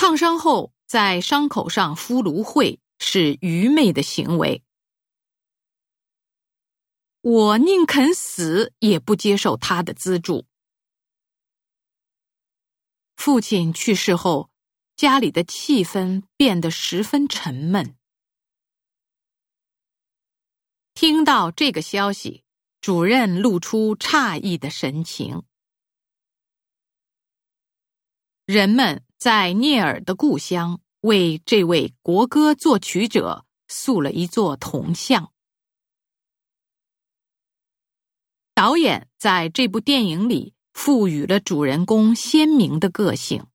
烫伤后在伤口上敷芦荟是愚昧的行为。我宁肯死也不接受他的资助。父亲去世后，家里的气氛变得十分沉闷。听到这个消息，主任露出诧异的神情。人们在聂耳的故乡为这位国歌作曲者塑了一座铜像。导演在这部电影里赋予了主人公鲜明的个性。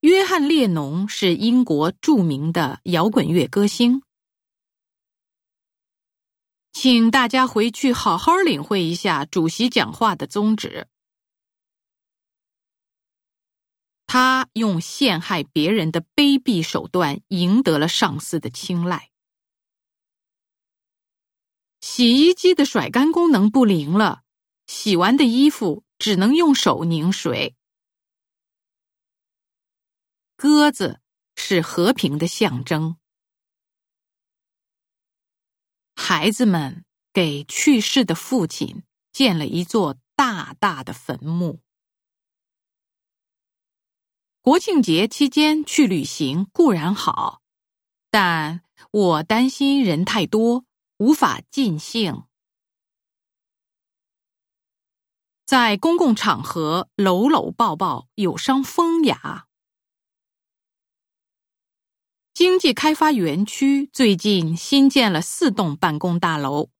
约翰列侬是英国著名的摇滚乐歌星，请大家回去好好领会一下主席讲话的宗旨。他用陷害别人的卑鄙手段赢得了上司的青睐。洗衣机的甩干功能不灵了，洗完的衣服只能用手拧水。鸽子是和平的象征。孩子们给去世的父亲建了一座大大的坟墓。国庆节期间去旅行固然好，但我担心人太多。无法尽兴，在公共场合搂搂抱抱有伤风雅。经济开发园区最近新建了四栋办公大楼，